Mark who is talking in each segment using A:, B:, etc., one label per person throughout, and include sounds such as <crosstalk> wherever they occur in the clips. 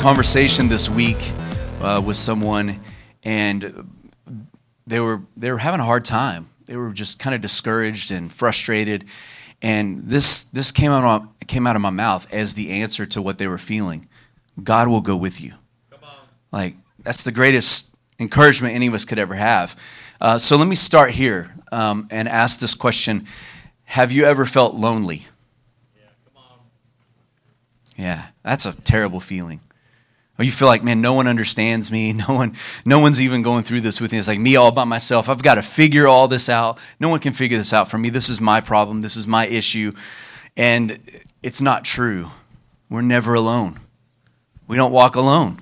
A: conversation this week uh, with someone, and they were they were having a hard time. They were just kind of discouraged and frustrated, and this this came out of, came out of my mouth as the answer to what they were feeling. God will go with you. Like that's the greatest encouragement any of us could ever have. Uh, so let me start here um, and ask this question: Have you ever felt lonely? Yeah, that's a terrible feeling. Or you feel like, man, no one understands me. <laughs> No one, no one's even going through this with me. It's like me all by myself. I've got to figure all this out. No one can figure this out for me. This is my problem. This is my issue. And it's not true. We're never alone. We don't walk alone.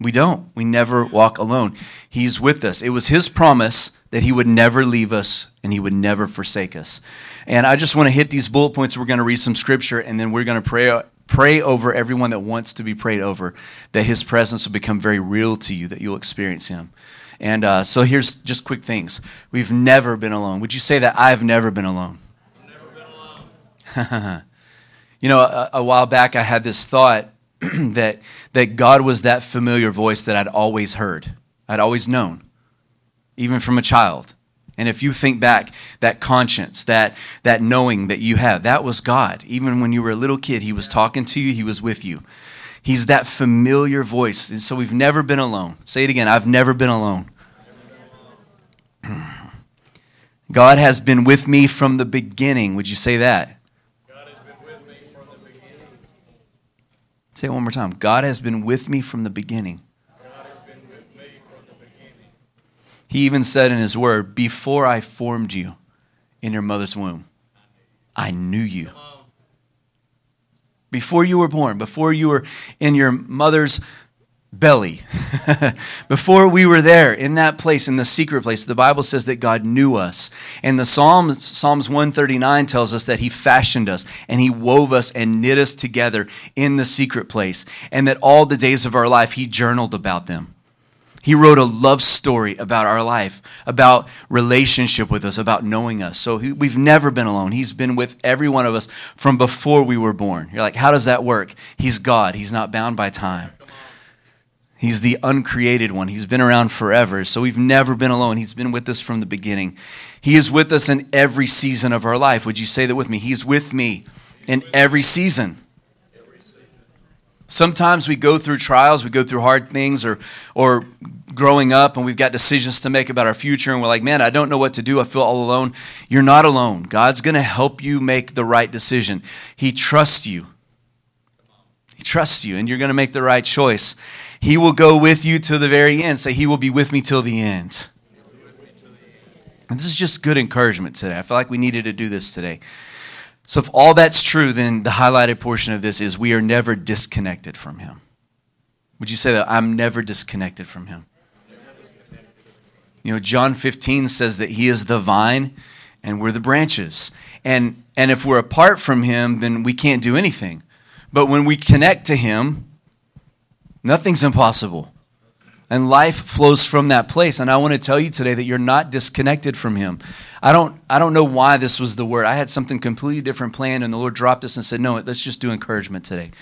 A: We don't. We never walk alone. He's with us. It was His promise that He would never leave us and He would never forsake us. And I just want to hit these bullet points. We're going to read some scripture and then we're going to pray pray over everyone that wants to be prayed over, that His presence will become very real to you, that you'll experience Him. And uh, so here's just quick things. We've never been alone. Would you say that I've never been alone?
B: Never been alone. <laughs>
A: you know, a, a while back I had this thought <clears throat> that that God was that familiar voice that I'd always heard, I'd always known, even from a child. And if you think back, that conscience, that, that knowing that you have, that was God. Even when you were a little kid, He was talking to you, He was with you. He's that familiar voice. And so we've never been alone. Say it again I've never been alone. <clears throat> God has been with me from the beginning. Would you say that?
B: God has been with me from the beginning.
A: Say it one more time. God has been with me from the beginning.
B: God has been with me from the beginning.
A: He even said in his word, Before I formed you in your mother's womb, I knew you. Before you were born, before you were in your mother's belly, <laughs> before we were there in that place, in the secret place, the Bible says that God knew us. And the Psalms, Psalms 139 tells us that He fashioned us and He wove us and knit us together in the secret place. And that all the days of our life, He journaled about them. He wrote a love story about our life, about relationship with us, about knowing us. So we've never been alone. He's been with every one of us from before we were born. You're like, how does that work? He's God. He's not bound by time. He's the uncreated one. He's been around forever. So we've never been alone. He's been with us from the beginning. He is with us in every season of our life. Would you say that with me? He's with me in every season. Sometimes we go through trials, we go through hard things, or, or growing up, and we've got decisions to make about our future, and we're like, man, I don't know what to do. I feel all alone. You're not alone. God's going to help you make the right decision. He trusts you. He trusts you, and you're going to make the right choice. He will go with you to the very end. Say, He will be with me till the end. And this is just good encouragement today. I feel like we needed to do this today. So, if all that's true, then the highlighted portion of this is we are never disconnected from Him. Would you say that? I'm never disconnected from Him. You know, John 15 says that He is the vine and we're the branches. And, and if we're apart from Him, then we can't do anything. But when we connect to Him, nothing's impossible. And life flows from that place. And I want to tell you today that you're not disconnected from Him. I don't, I don't know why this was the word. I had something completely different planned, and the Lord dropped this and said, No, let's just do encouragement today.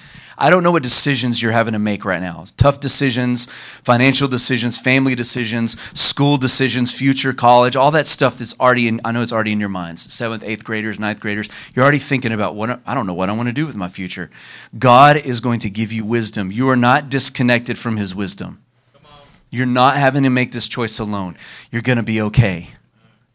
A: I don't know what decisions you're having to make right now. Tough decisions, financial decisions, family decisions, school decisions, future college, all that stuff that's already in, I know it's already in your minds. Seventh, eighth graders, ninth graders, you're already thinking about what, I don't know what I want to do with my future. God is going to give you wisdom. You are not disconnected from His wisdom. You're not having to make this choice alone. You're going to be okay.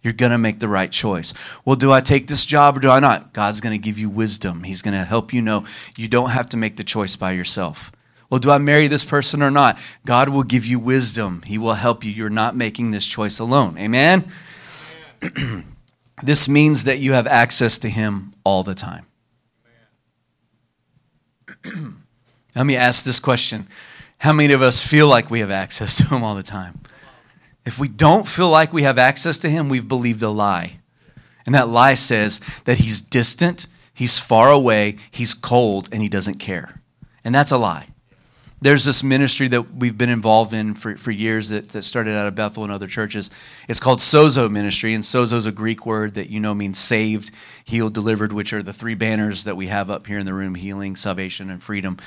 A: You're going to make the right choice. Well, do I take this job or do I not? God's going to give you wisdom. He's going to help you know you don't have to make the choice by yourself. Well, do I marry this person or not? God will give you wisdom. He will help you. You're not making this choice alone. Amen? <clears throat> this means that you have access to Him all the time. <clears throat> Let me ask this question How many of us feel like we have access to Him all the time? If we don't feel like we have access to Him, we've believed a lie. And that lie says that He's distant, He's far away, He's cold, and He doesn't care. And that's a lie. There's this ministry that we've been involved in for, for years that, that started out of Bethel and other churches. It's called Sozo Ministry, and Sozo is a Greek word that you know means saved, healed, delivered, which are the three banners that we have up here in the room healing, salvation, and freedom.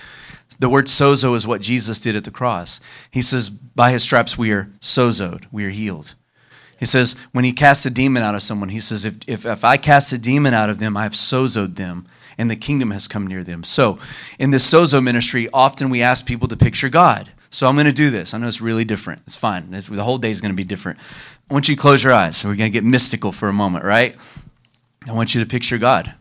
A: The word sozo is what Jesus did at the cross. He says, By his stripes we are sozoed, we are healed. He says, when he casts a demon out of someone, he says, if, if, if I cast a demon out of them, I have sozoed them and the kingdom has come near them. So, in this sozo ministry, often we ask people to picture God. So, I'm going to do this. I know it's really different. It's fine. It's, the whole day is going to be different. I want you to close your eyes. So, we're going to get mystical for a moment, right? I want you to picture God.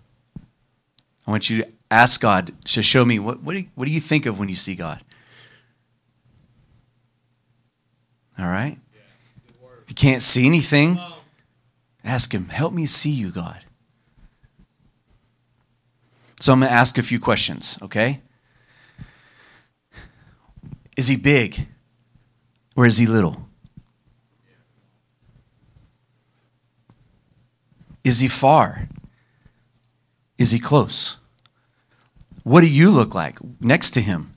A: I want you to ask God to show me what, what, do, you, what do you think of when you see God? All right? If you can't see anything, ask Him, help me see you, God. So I'm going to ask a few questions, okay? Is he big or is he little? Is he far? Is he close? What do you look like next to him?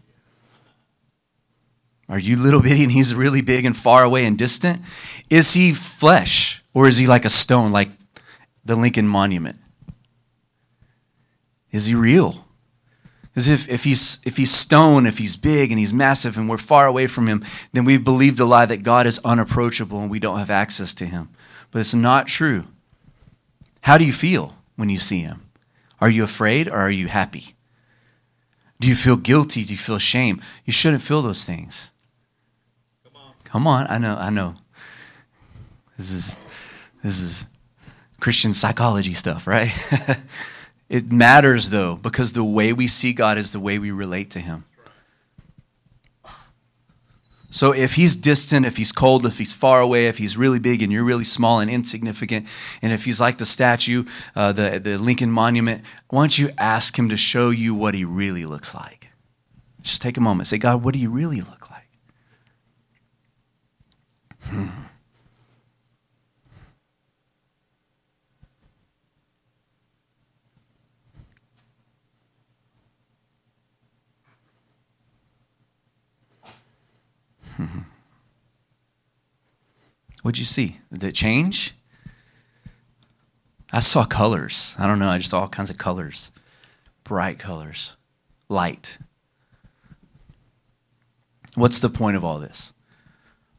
A: Are you little bitty and he's really big and far away and distant? Is he flesh or is he like a stone, like the Lincoln Monument? Is he real? As if, if, he's, if he's stone, if he's big and he's massive and we're far away from him, then we've believed a lie that God is unapproachable and we don't have access to him. But it's not true. How do you feel when you see him? Are you afraid or are you happy? Do you feel guilty? Do you feel shame? You shouldn't feel those things. Come on. Come on. I know, I know. This is this is Christian psychology stuff, right? <laughs> It matters, though, because the way we see God is the way we relate to Him. So if he's distant, if he's cold, if he's far away, if he's really big and you're really small and insignificant, and if he's like the statue, uh, the, the Lincoln Monument, why don't you ask him to show you what he really looks like? Just take a moment. Say, God, what do you really look like? Hmm. What'd you see? Did it change? I saw colors. I don't know. I just saw all kinds of colors, bright colors, light. What's the point of all this?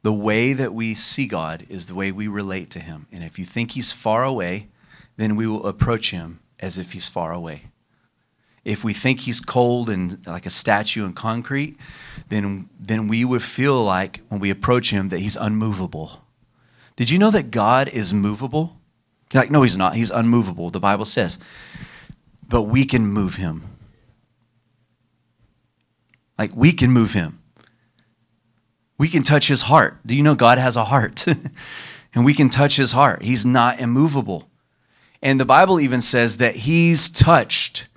A: The way that we see God is the way we relate to Him. And if you think He's far away, then we will approach Him as if He's far away. If we think He's cold and like a statue in concrete, then, then we would feel like when we approach Him that He's unmovable did you know that God is movable? You're like, no, he's not. He's unmovable, the Bible says. But we can move him. Like, we can move him. We can touch his heart. Do you know God has a heart? <laughs> and we can touch his heart. He's not immovable. And the Bible even says that he's touched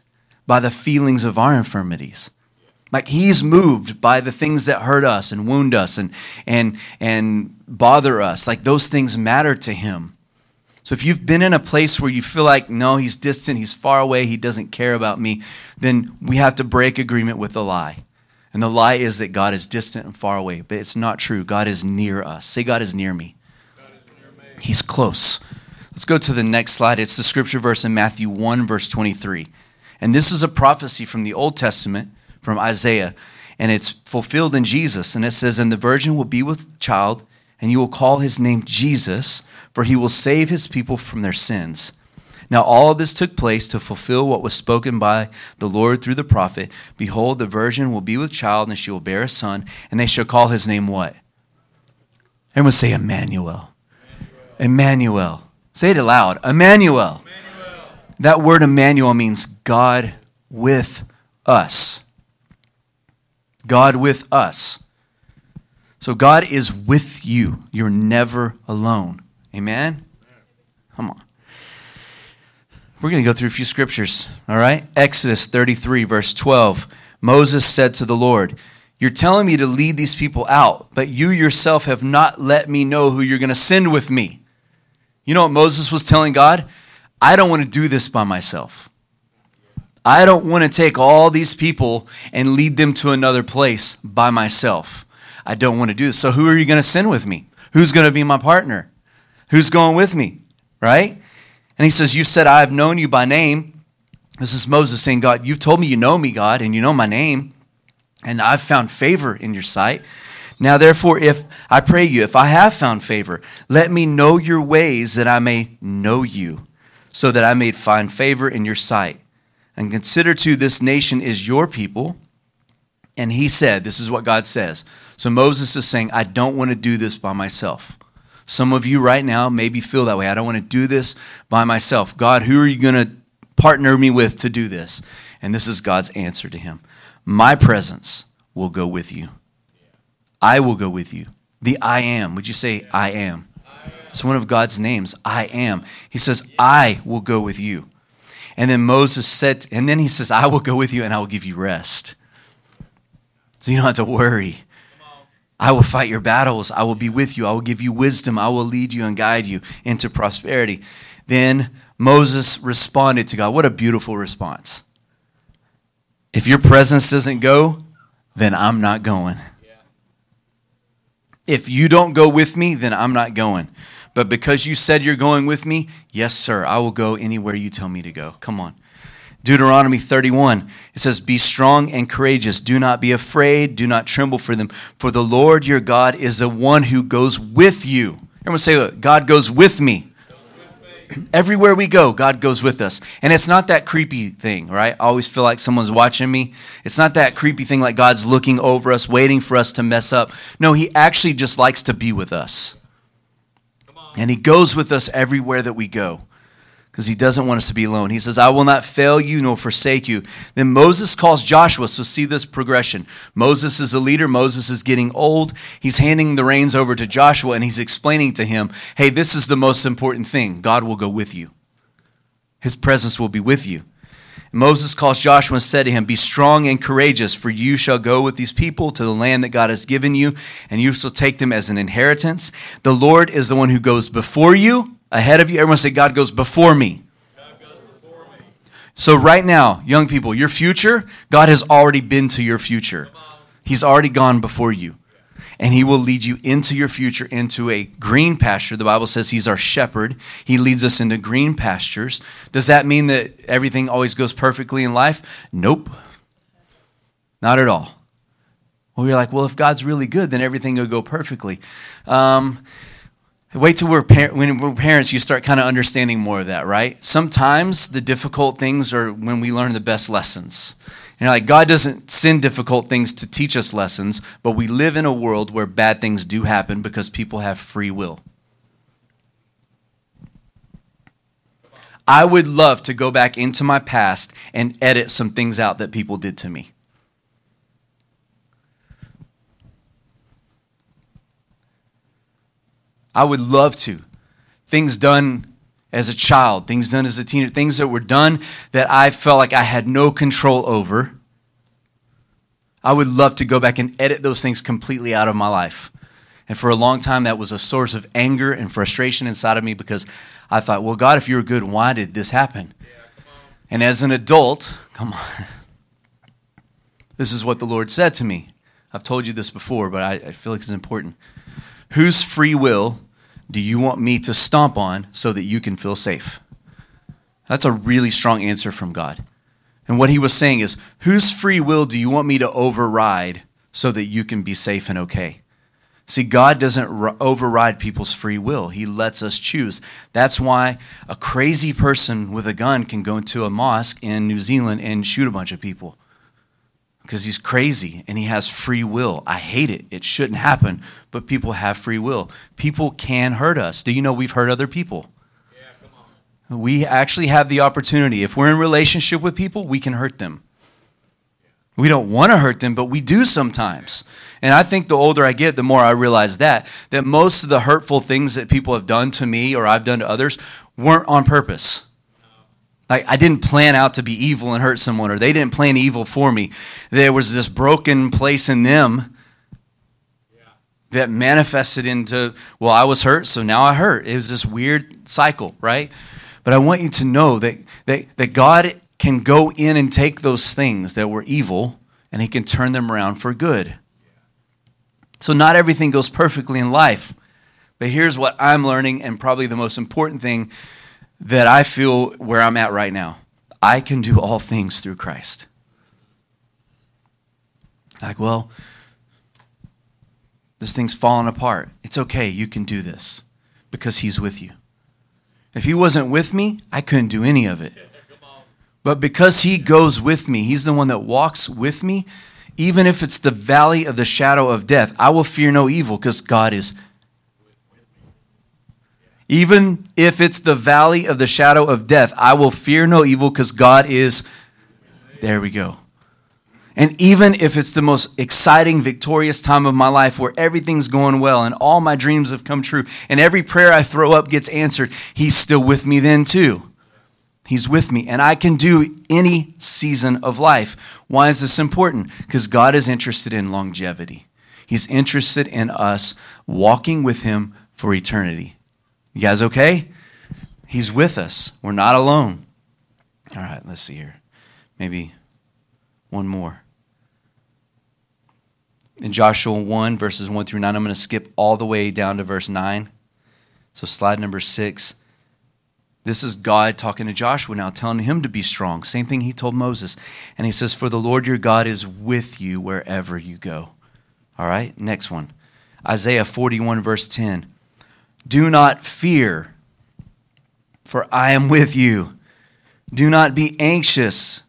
A: by the feelings of our infirmities. Like he's moved by the things that hurt us and wound us and and and bother us. Like those things matter to him. So if you've been in a place where you feel like no, he's distant, he's far away, he doesn't care about me, then we have to break agreement with the lie. And the lie is that God is distant and far away, but it's not true. God is near us. Say God is near me. Is near me. He's close. Let's go to the next slide. It's the scripture verse in Matthew 1 verse 23. And this is a prophecy from the Old Testament from Isaiah, and it's fulfilled in Jesus. And it says, And the virgin will be with child, and you will call his name Jesus, for he will save his people from their sins. Now, all of this took place to fulfill what was spoken by the Lord through the prophet. Behold, the virgin will be with child, and she will bear a son, and they shall call his name what? Everyone say Emmanuel. Emmanuel. Say it aloud. Emmanuel. Emmanuel. That word Emmanuel means God with us. God with us. So God is with you. You're never alone. Amen? Come on. We're going to go through a few scriptures, all right? Exodus 33, verse 12. Moses said to the Lord, You're telling me to lead these people out, but you yourself have not let me know who you're going to send with me. You know what Moses was telling God? I don't want to do this by myself. I don't want to take all these people and lead them to another place by myself. I don't want to do this. So, who are you going to send with me? Who's going to be my partner? Who's going with me? Right? And he says, You said, I have known you by name. This is Moses saying, God, you've told me you know me, God, and you know my name, and I've found favor in your sight. Now, therefore, if I pray you, if I have found favor, let me know your ways that I may know you, so that I may find favor in your sight. And consider too, this nation is your people. And he said, This is what God says. So Moses is saying, I don't want to do this by myself. Some of you right now maybe feel that way. I don't want to do this by myself. God, who are you going to partner me with to do this? And this is God's answer to him My presence will go with you. I will go with you. The I am. Would you say, I am? It's one of God's names. I am. He says, I will go with you. And then Moses said, and then he says, I will go with you and I will give you rest. So you don't have to worry. I will fight your battles. I will be with you. I will give you wisdom. I will lead you and guide you into prosperity. Then Moses responded to God. What a beautiful response. If your presence doesn't go, then I'm not going. If you don't go with me, then I'm not going. But because you said you're going with me, yes, sir, I will go anywhere you tell me to go. Come on. Deuteronomy 31, it says, Be strong and courageous. Do not be afraid. Do not tremble for them. For the Lord your God is the one who goes with you. Everyone say, God goes with me. <clears throat> Everywhere we go, God goes with us. And it's not that creepy thing, right? I always feel like someone's watching me. It's not that creepy thing like God's looking over us, waiting for us to mess up. No, He actually just likes to be with us. And He goes with us everywhere that we go because he doesn't want us to be alone. He says, I will not fail you nor forsake you. Then Moses calls Joshua. So see this progression. Moses is a leader. Moses is getting old. He's handing the reins over to Joshua and he's explaining to him, hey, this is the most important thing. God will go with you, his presence will be with you. Moses calls Joshua and said to him, Be strong and courageous, for you shall go with these people to the land that God has given you, and you shall take them as an inheritance. The Lord is the one who goes before you ahead of you. Everyone say, God goes before me. So, right now, young people, your future, God has already been to your future. He's already gone before you. And He will lead you into your future, into a green pasture. The Bible says He's our shepherd. He leads us into green pastures. Does that mean that everything always goes perfectly in life? Nope. Not at all. Well, you're like, well, if God's really good, then everything will go perfectly. Um, Wait till we're par- when we're parents, you start kind of understanding more of that, right? Sometimes the difficult things are when we learn the best lessons. And like God doesn't send difficult things to teach us lessons, but we live in a world where bad things do happen because people have free will. I would love to go back into my past and edit some things out that people did to me. I would love to. Things done as a child, things done as a teenager, things that were done that I felt like I had no control over. I would love to go back and edit those things completely out of my life. And for a long time, that was a source of anger and frustration inside of me because I thought, well, God, if you were good, why did this happen? and as an adult, come on, <laughs> this is what the Lord said to me. I've told you this before, but I, I feel like it's important. Whose free will do you want me to stomp on so that you can feel safe? That's a really strong answer from God. And what he was saying is, whose free will do you want me to override so that you can be safe and okay? See, God doesn't override people's free will. He lets us choose. That's why a crazy person with a gun can go into a mosque in New Zealand and shoot a bunch of people because he's crazy and he has free will. I hate it. It shouldn't happen, but people have free will. People can hurt us. Do you know we've hurt other people? Yeah, we actually have the opportunity. If we're in relationship with people, we can hurt them. We don't want to hurt them, but we do sometimes. And I think the older I get, the more I realize that that most of the hurtful things that people have done to me or I've done to others weren't on purpose. Like I didn't plan out to be evil and hurt someone, or they didn't plan evil for me. There was this broken place in them that manifested into, well, I was hurt, so now I hurt. It was this weird cycle, right? But I want you to know that, that, that God can go in and take those things that were evil and he can turn them around for good. So, not everything goes perfectly in life. But here's what I'm learning, and probably the most important thing that I feel where I'm at right now I can do all things through Christ. Like, well, this thing's falling apart. It's okay. You can do this because He's with you. If He wasn't with me, I couldn't do any of it. But because He goes with me, He's the one that walks with me, even if it's the valley of the shadow of death, I will fear no evil because God is. Even if it's the valley of the shadow of death, I will fear no evil because God is. There we go. And even if it's the most exciting, victorious time of my life where everything's going well and all my dreams have come true and every prayer I throw up gets answered, He's still with me then too. He's with me. And I can do any season of life. Why is this important? Because God is interested in longevity. He's interested in us walking with Him for eternity. You guys okay? He's with us. We're not alone. All right, let's see here. Maybe one more. In Joshua 1, verses 1 through 9, I'm going to skip all the way down to verse 9. So, slide number 6. This is God talking to Joshua now, telling him to be strong. Same thing he told Moses. And he says, For the Lord your God is with you wherever you go. All right, next one. Isaiah 41, verse 10. Do not fear, for I am with you. Do not be anxious,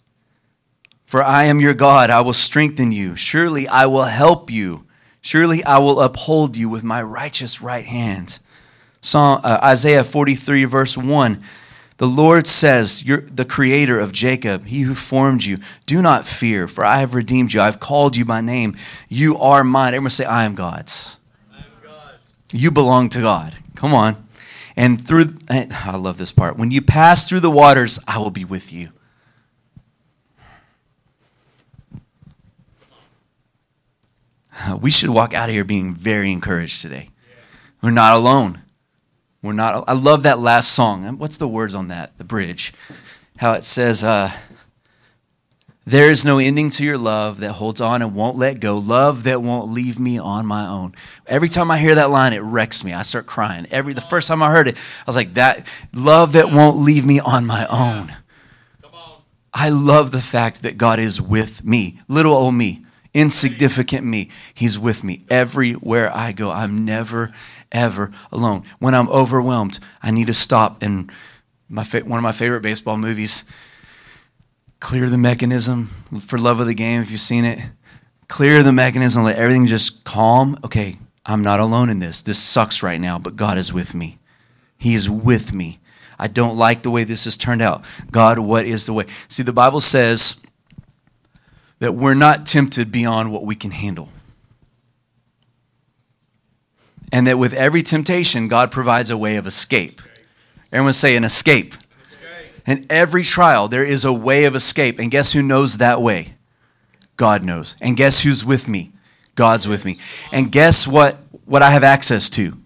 A: for I am your God. I will strengthen you. Surely I will help you. Surely I will uphold you with my righteous right hand. Psalm, uh, Isaiah 43, verse 1. The Lord says, You're the creator of Jacob, he who formed you. Do not fear, for I have redeemed you. I've called you by name. You are mine. Everyone say, I am God's.
B: I am God.
A: You belong to God. Come on. And through, I love this part. When you pass through the waters, I will be with you. We should walk out of here being very encouraged today. We're not alone. We're not. I love that last song. What's the words on that? The bridge. How it says, uh, "There is no ending to your love that holds on and won't let go. Love that won't leave me on my own." Every time I hear that line, it wrecks me. I start crying. Every the first time I heard it, I was like, "That love that won't leave me on my own." I love the fact that God is with me, little old me, insignificant me. He's with me everywhere I go. I'm never, ever alone. When I'm overwhelmed, I need to stop. And my one of my favorite baseball movies, Clear the Mechanism, for love of the game, if you've seen it. Clear the mechanism, let everything just calm. Okay, I'm not alone in this. This sucks right now, but God is with me. He is with me. I don't like the way this has turned out. God, what is the way? See, the Bible says that we're not tempted beyond what we can handle. And that with every temptation, God provides a way of escape. Everyone say an escape. In every trial, there is a way of escape. And guess who knows that way? God knows. And guess who's with me? God's with me. And guess what, what I have access to?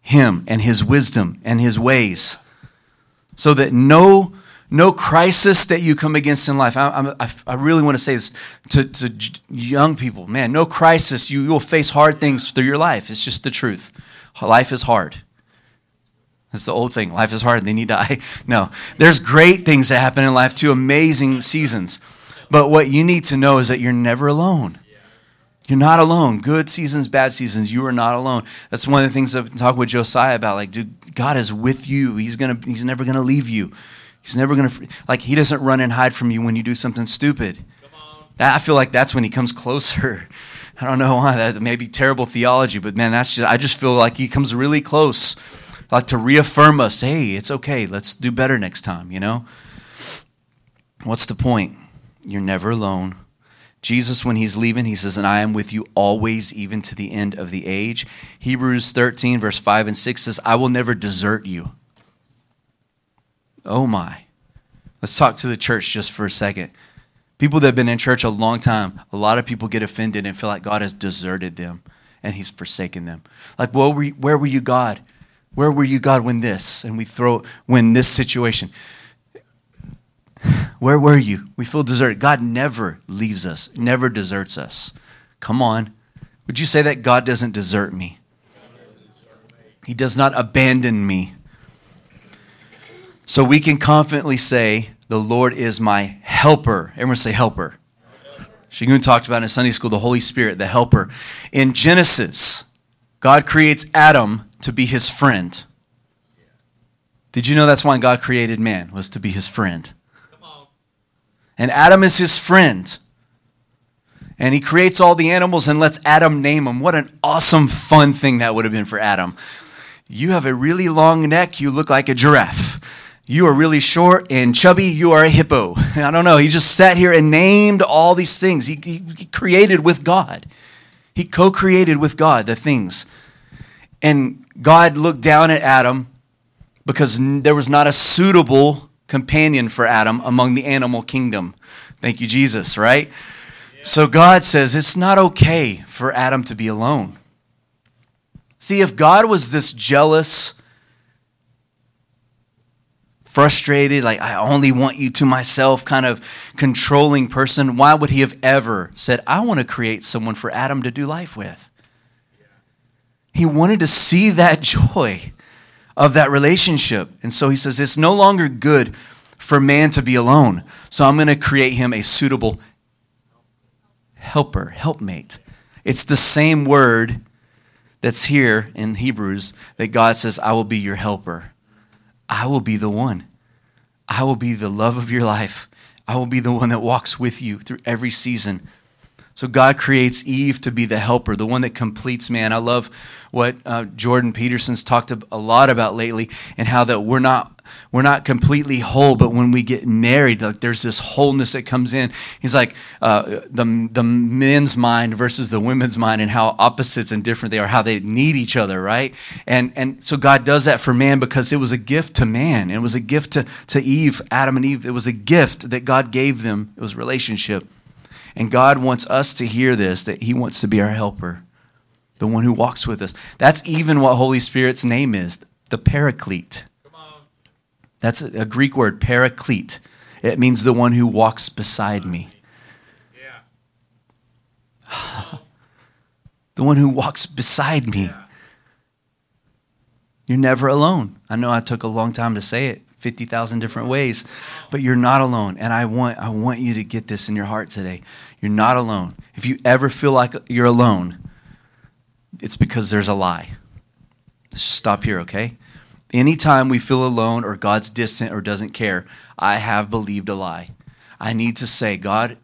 A: Him and His wisdom and His ways. So that no, no crisis that you come against in life, I, I, I really want to say this to, to young people man, no crisis, you, you will face hard things through your life. It's just the truth. Life is hard. That's the old saying, life is hard and then you die. <laughs> No, there's great things that happen in life too, amazing seasons. But what you need to know is that you're never alone. You're not alone. Good seasons, bad seasons, you are not alone. That's one of the things I've been talking with Josiah about. Like, dude, God is with you. He's gonna. He's never gonna leave you. He's never gonna. Like, He doesn't run and hide from you when you do something stupid. That, I feel like that's when He comes closer. <laughs> I don't know why. That may be terrible theology, but man, that's just. I just feel like He comes really close, like to reaffirm us. Hey, it's okay. Let's do better next time. You know. What's the point? You're never alone. Jesus, when he's leaving, he says, And I am with you always, even to the end of the age. Hebrews 13, verse 5 and 6 says, I will never desert you. Oh my. Let's talk to the church just for a second. People that have been in church a long time, a lot of people get offended and feel like God has deserted them and he's forsaken them. Like, where were you, where were you God? Where were you, God, when this? And we throw, when this situation. <sighs> Where were you? We feel deserted. God never leaves us, never deserts us. Come on. Would you say that God doesn't desert me? He does not abandon me. So we can confidently say, The Lord is my helper. Everyone say, helper. Shagun talked about in Sunday school the Holy Spirit, the helper. In Genesis, God creates Adam to be his friend. Did you know that's why God created man, was to be his friend? And Adam is his friend. And he creates all the animals and lets Adam name them. What an awesome, fun thing that would have been for Adam. You have a really long neck, you look like a giraffe. You are really short and chubby, you are a hippo. <laughs> I don't know. He just sat here and named all these things. He, he, he created with God, he co created with God the things. And God looked down at Adam because there was not a suitable companion for Adam among the animal kingdom. Thank you, Jesus, right? Yeah. So God says it's not okay for Adam to be alone. See, if God was this jealous, frustrated, like, I only want you to myself kind of controlling person, why would he have ever said, I want to create someone for Adam to do life with? He wanted to see that <laughs> joy of that relationship. And so he says, It's no longer good for man to be alone. So I'm going to create him a suitable helper, helpmate. It's the same word that's here in Hebrews that God says, I will be your helper. I will be the one. I will be the love of your life. I will be the one that walks with you through every season. So God creates Eve to be the helper, the one that completes man. I love what uh, Jordan Peterson's talked a lot about lately, and how that we're not we're not completely whole, but when we get married, like there's this wholeness that comes in. He's like uh, the the men's mind versus the women's mind, and how opposites and different they are, how they need each other, right? And and so God does that for man because it was a gift to man. It was a gift to to Eve, Adam and Eve. It was a gift that God gave them. It was relationship. And God wants us to hear this that He wants to be our helper, the one who walks with us. That's even what Holy Spirit's name is the Paraclete. That's a Greek word, Paraclete. It means the one who walks beside me. Yeah. <sighs> the one who walks beside me. Yeah. You're never alone. I know I took a long time to say it, 50,000 different ways, but you're not alone. And I want, I want you to get this in your heart today. You're not alone. If you ever feel like you're alone, it's because there's a lie. Let's just stop here, okay? Anytime we feel alone or God's distant or doesn't care, I have believed a lie. I need to say, God,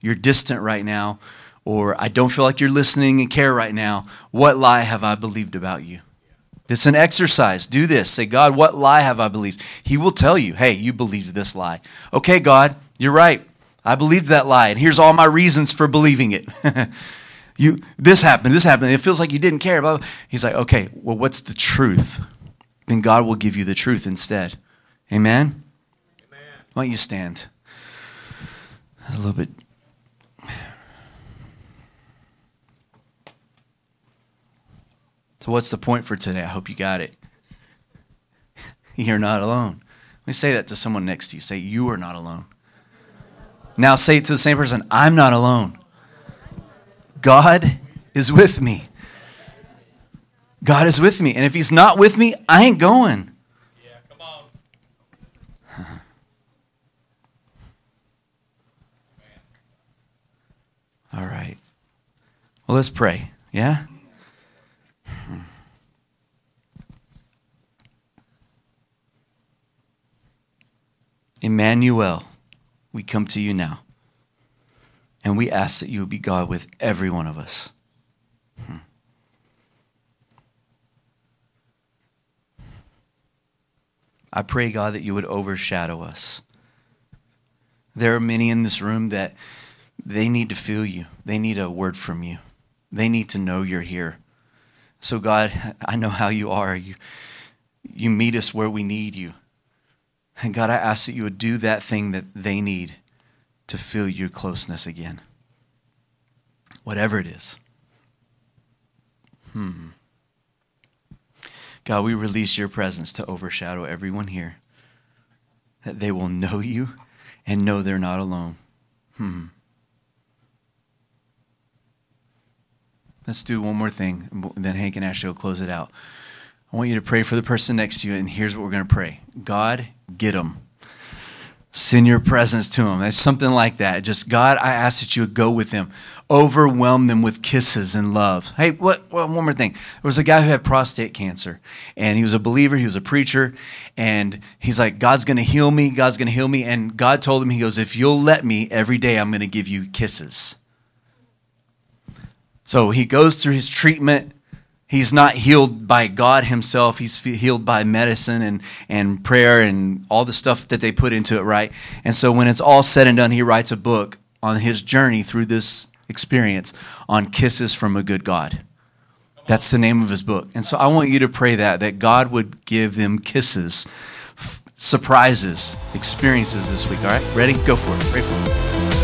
A: you're distant right now, or I don't feel like you're listening and care right now. What lie have I believed about you? This is an exercise. Do this. Say, God, what lie have I believed? He will tell you, hey, you believed this lie. Okay, God, you're right. I believed that lie, and here's all my reasons for believing it. <laughs> you, this happened, this happened. It feels like you didn't care. Blah, blah. He's like, okay, well, what's the truth? Then God will give you the truth instead. Amen? Amen. Why don't you stand? A little bit. So, what's the point for today? I hope you got it. <laughs> You're not alone. Let me say that to someone next to you. Say, You are not alone. Now say it to the same person I'm not alone. God is with me. God is with me. And if He's not with me, I ain't going. Yeah, come on. All right. Well, let's pray. Yeah? Emmanuel we come to you now. And we ask that you would be God with every one of us. Hmm. I pray, God, that you would overshadow us. There are many in this room that they need to feel you. They need a word from you. They need to know you're here. So, God, I know how you are. You, you meet us where we need you. And God, I ask that you would do that thing that they need to feel your closeness again. Whatever it is. Hmm. God, we release your presence to overshadow everyone here. That they will know you and know they're not alone. Hmm. Let's do one more thing, then Hank and Ashley will close it out. I want you to pray for the person next to you, and here's what we're going to pray God, get them. Send your presence to them. It's something like that. Just, God, I ask that you would go with them, overwhelm them with kisses and love. Hey, what, well, one more thing. There was a guy who had prostate cancer, and he was a believer, he was a preacher, and he's like, God's going to heal me, God's going to heal me. And God told him, He goes, If you'll let me, every day I'm going to give you kisses. So he goes through his treatment. He's not healed by God himself. He's healed by medicine and, and prayer and all the stuff that they put into it, right? And so when it's all said and done, he writes a book on his journey through this experience on kisses from a good God. That's the name of his book. And so I want you to pray that, that God would give them kisses, f- surprises, experiences this week. All right? Ready? Go for it. Pray for it.